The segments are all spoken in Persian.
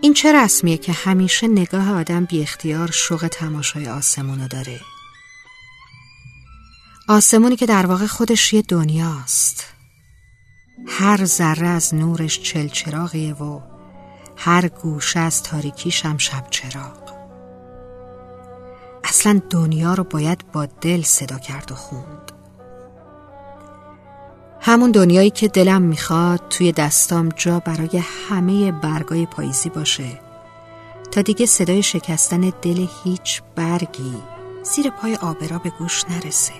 این چه رسمیه که همیشه نگاه آدم بی اختیار شوق تماشای آسمونو داره؟ آسمونی که در واقع خودش یه دنیاست. هر ذره از نورش چلچراغیه و هر گوشه از تاریکیش هم شب چراغ اصلا دنیا رو باید با دل صدا کرد و خوند همون دنیایی که دلم می‌خواد توی دستام جا برای همه برگای پاییزی باشه. تا دیگه صدای شکستن دل هیچ برگی زیر پای آبرا به گوش نرسه.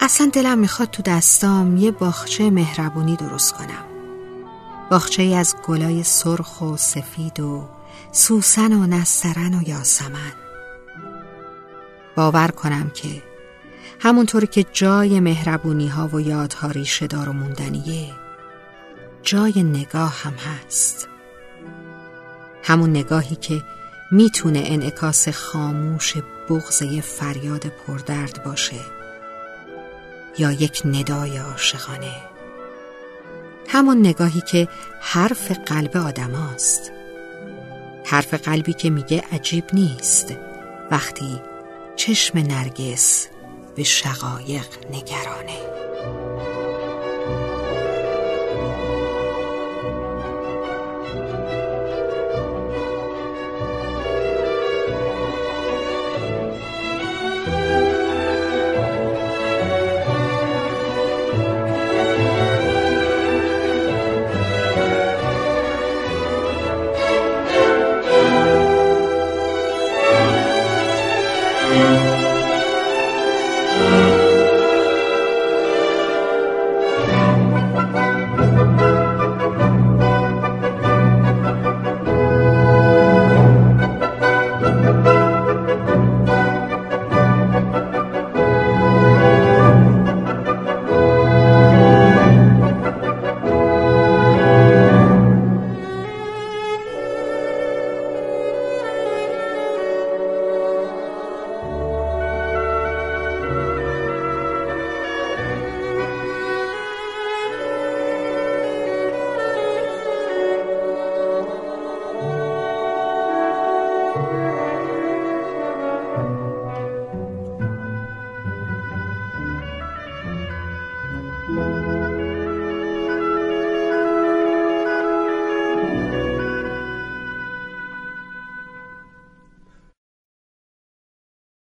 اصلا دلم می‌خواد تو دستام یه باخچه مهربونی درست کنم. باخچه ای از گلای سرخ و سفید و سوسن و نسترن و یاسمن. باور کنم که همونطور که جای مهربونی ها و یادها ریشه دار و موندنیه جای نگاه هم هست. همون نگاهی که می‌تونه انعکاس خاموش بغض فریاد پردرد باشه یا یک ندای عاشقانه. همون نگاهی که حرف قلب آدم هاست. حرف قلبی که میگه عجیب نیست. وقتی چشم نرگس به شقایق نگرانه.